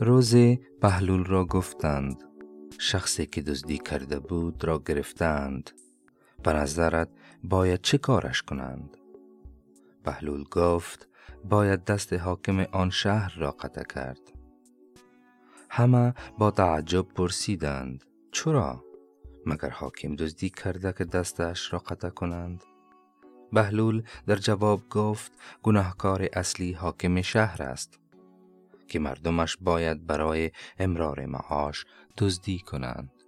روزی بهلول را گفتند. شخصی که دزدی کرده بود را گرفتند. به نظرت باید چه کارش کنند؟ بهلول گفت باید دست حاکم آن شهر را قطع کرد. همه با تعجب پرسیدند چرا؟ مگر حاکم دزدی کرده که دستش را قطع کنند؟ بهلول در جواب گفت گناهکار اصلی حاکم شهر است. که مردمش باید برای امرار معاش دزدی کنند.